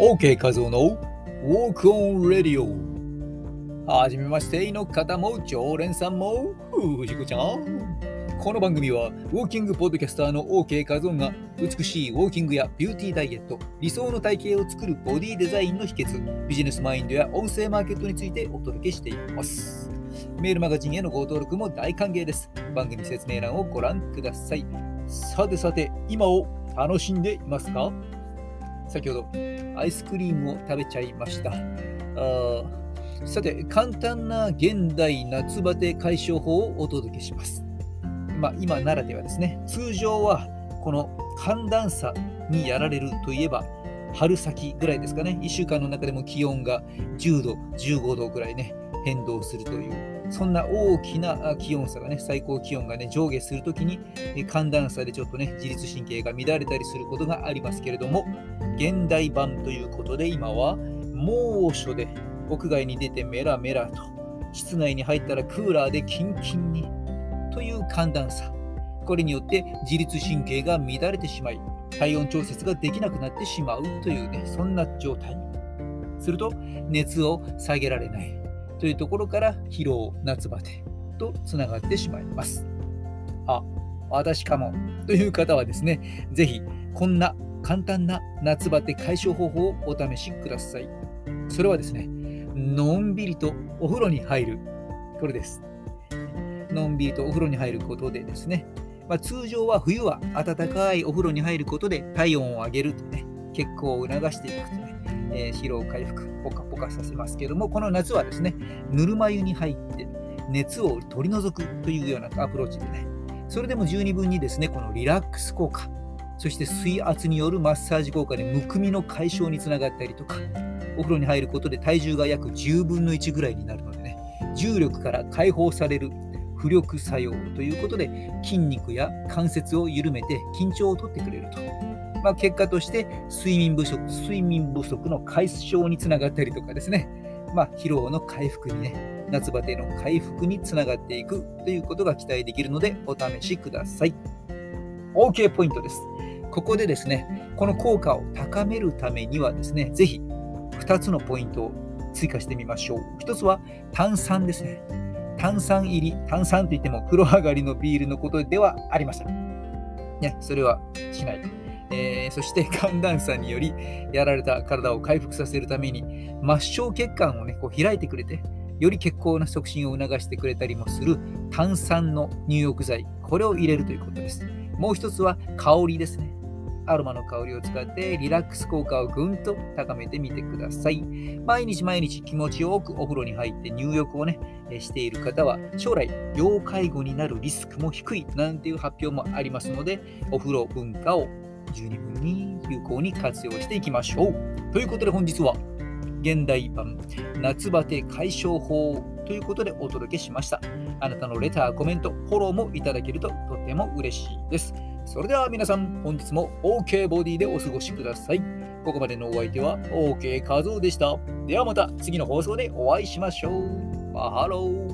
OK 画像の Walk on Radio はじめましての方も常連さんも藤子ちゃん。この番組はウォーキングポッドキャスターの OK 画像が美しいウォーキングやビューティーダイエット理想の体型を作るボディデザインの秘訣ビジネスマインドや音声マーケットについてお届けしています。メールマガジンへのご登録も大歓迎です。番組説明欄をご覧ください。さてさて今を楽しんでいますか？先ほどアイスクリームを食べちゃいました。あさて、簡単な現代夏バテ解消法をお届けします。まあ、今ならではですね、通常はこの寒暖差にやられるといえば、春先ぐらいですかね、1週間の中でも気温が10度、15度ぐらいね、変動するというそんな大きな気温差がね、最高気温がね、上下するときに、寒暖差でちょっとね、自律神経が乱れたりすることがありますけれども、現代版ということで、今は猛暑で屋外に出てメラメラと、室内に入ったらクーラーでキンキンにという寒暖差。これによって自律神経が乱れてしまい、体温調節ができなくなってしまうというね、そんな状態。すると、熱を下げられない。というところから疲労、夏バテとつながってしまいます。あ、私かもという方はですね、ぜひこんな簡単な夏バテ解消方法をお試しください。それはですね、のんびりとお風呂に入る。これです。のんびりとお風呂に入ることでですね、まあ、通常は冬は暖かいお風呂に入ることで体温を上げるとね、血行を促していくとね、えー、疲労回復、ポカポカさせますけども、この夏はですね、ぬるま湯に入って熱を取り除くというようなアプローチでね、それでも十二分にですね、このリラックス効果、そして水圧によるマッサージ効果でむくみの解消につながったりとか、お風呂に入ることで体重が約10分の1ぐらいになるのでね、重力から解放される浮力作用ということで筋肉や関節を緩めて緊張をとってくれると。まあ、結果として睡眠不足睡眠不足の解消につながったりとかですね、まあ、疲労の回復にね、夏バテの回復につながっていくということが期待できるのでお試しください。OK ポイントです。ここでですね、この効果を高めるためにはですね、ぜひ2つのポイントを追加してみましょう。1つは炭酸ですね。炭酸入り、炭酸といっても風呂上がりのビールのことではありません。ね、それはしない。えー、そして 寒暖差によりやられた体を回復させるために末梢血管を、ね、こう開いてくれてより血行の促進を促してくれたりもする炭酸の入浴剤これを入れるということですもう一つは香りですねアロマの香りを使ってリラックス効果をぐんと高めてみてください。毎日毎日気持ちよくお風呂に入って入浴をね、している方は将来要介護になるリスクも低いなんていう発表もありますので、お風呂文化を十二分に有効に活用していきましょう。ということで本日は現代版夏バテ解消法ということでお届けしました。あなたのレター、コメント、フォローもいただけるととても嬉しいです。それでは皆さん、本日も OK ボディでお過ごしください。ここまでのお相手は OK 画像でした。ではまた次の放送でお会いしましょう。マハロー